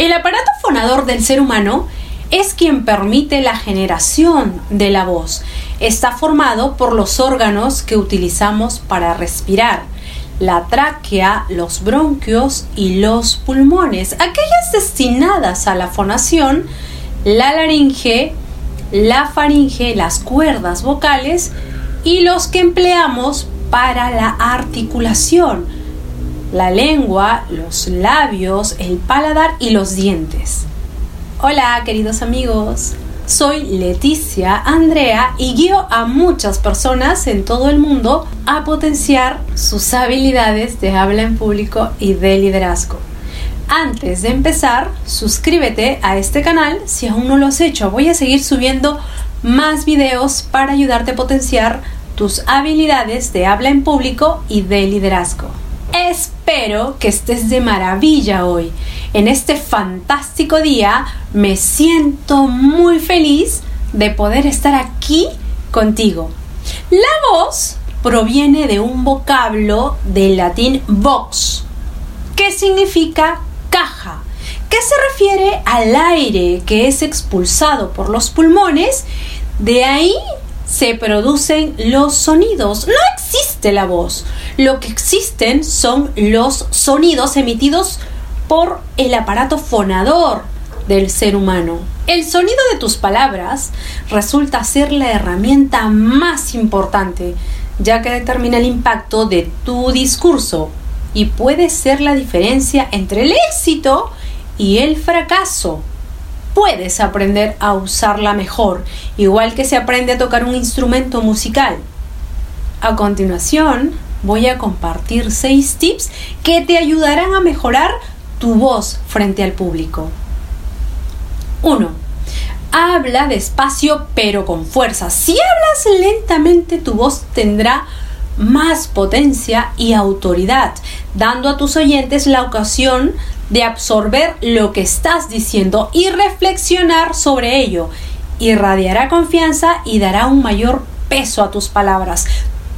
El aparato fonador del ser humano es quien permite la generación de la voz. Está formado por los órganos que utilizamos para respirar, la tráquea, los bronquios y los pulmones, aquellas destinadas a la fonación, la laringe, la faringe, las cuerdas vocales y los que empleamos para la articulación, la lengua, los labios, el paladar y los dientes. Hola queridos amigos, soy Leticia Andrea y guío a muchas personas en todo el mundo a potenciar sus habilidades de habla en público y de liderazgo. Antes de empezar, suscríbete a este canal si aún no lo has hecho. Voy a seguir subiendo más videos para ayudarte a potenciar tus habilidades de habla en público y de liderazgo. Espero que estés de maravilla hoy. En este fantástico día me siento muy feliz de poder estar aquí contigo. La voz proviene de un vocablo del latín vox, que significa caja, que se refiere al aire que es expulsado por los pulmones. De ahí se producen los sonidos. No existe la voz. Lo que existen son los sonidos emitidos por el aparato fonador del ser humano. El sonido de tus palabras resulta ser la herramienta más importante, ya que determina el impacto de tu discurso y puede ser la diferencia entre el éxito y el fracaso puedes aprender a usarla mejor, igual que se aprende a tocar un instrumento musical. A continuación, voy a compartir 6 tips que te ayudarán a mejorar tu voz frente al público. 1. Habla despacio pero con fuerza. Si hablas lentamente, tu voz tendrá más potencia y autoridad, dando a tus oyentes la ocasión de absorber lo que estás diciendo y reflexionar sobre ello. Irradiará confianza y dará un mayor peso a tus palabras.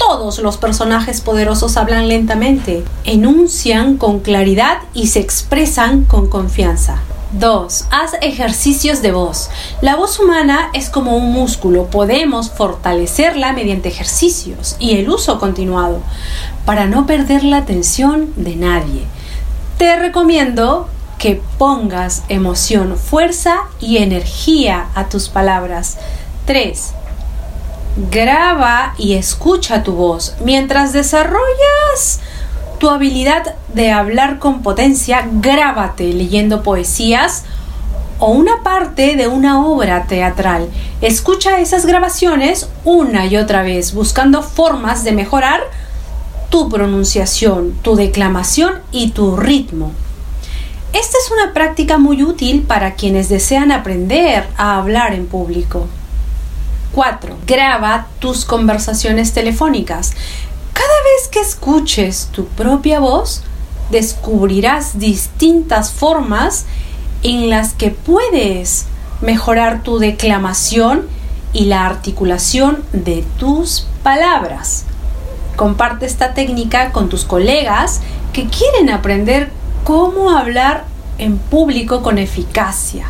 Todos los personajes poderosos hablan lentamente, enuncian con claridad y se expresan con confianza. 2. Haz ejercicios de voz. La voz humana es como un músculo. Podemos fortalecerla mediante ejercicios y el uso continuado para no perder la atención de nadie. Te recomiendo que pongas emoción, fuerza y energía a tus palabras. 3. Graba y escucha tu voz. Mientras desarrollas tu habilidad de hablar con potencia, grábate leyendo poesías o una parte de una obra teatral. Escucha esas grabaciones una y otra vez, buscando formas de mejorar tu pronunciación, tu declamación y tu ritmo. Esta es una práctica muy útil para quienes desean aprender a hablar en público. 4. Graba tus conversaciones telefónicas. Cada vez que escuches tu propia voz, descubrirás distintas formas en las que puedes mejorar tu declamación y la articulación de tus palabras. Comparte esta técnica con tus colegas que quieren aprender cómo hablar en público con eficacia.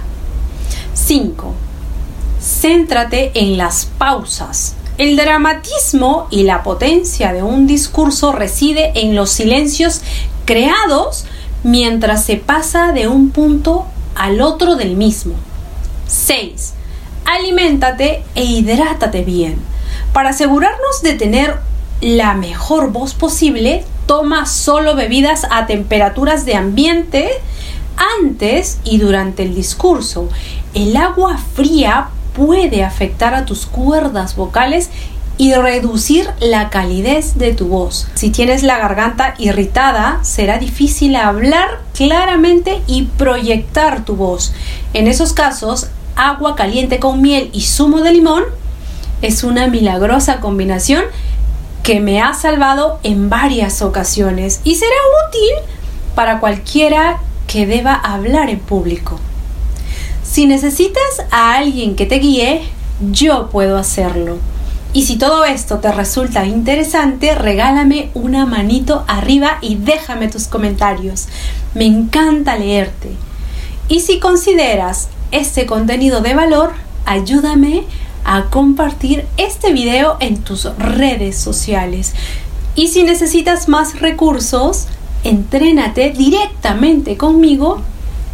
5. Céntrate en las pausas. El dramatismo y la potencia de un discurso reside en los silencios creados mientras se pasa de un punto al otro del mismo. 6. Aliméntate e hidrátate bien. Para asegurarnos de tener la mejor voz posible, toma solo bebidas a temperaturas de ambiente antes y durante el discurso. El agua fría puede afectar a tus cuerdas vocales y reducir la calidez de tu voz. Si tienes la garganta irritada, será difícil hablar claramente y proyectar tu voz. En esos casos, agua caliente con miel y zumo de limón es una milagrosa combinación que me ha salvado en varias ocasiones y será útil para cualquiera que deba hablar en público. Si necesitas a alguien que te guíe, yo puedo hacerlo. Y si todo esto te resulta interesante, regálame una manito arriba y déjame tus comentarios. Me encanta leerte. Y si consideras este contenido de valor, ayúdame a compartir este video en tus redes sociales. Y si necesitas más recursos, entrénate directamente conmigo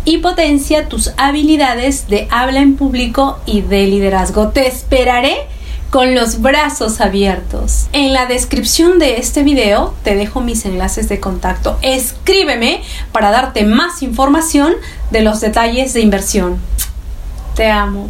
y potencia tus habilidades de habla en público y de liderazgo. Te esperaré con los brazos abiertos. En la descripción de este video te dejo mis enlaces de contacto. Escríbeme para darte más información de los detalles de inversión. Te amo.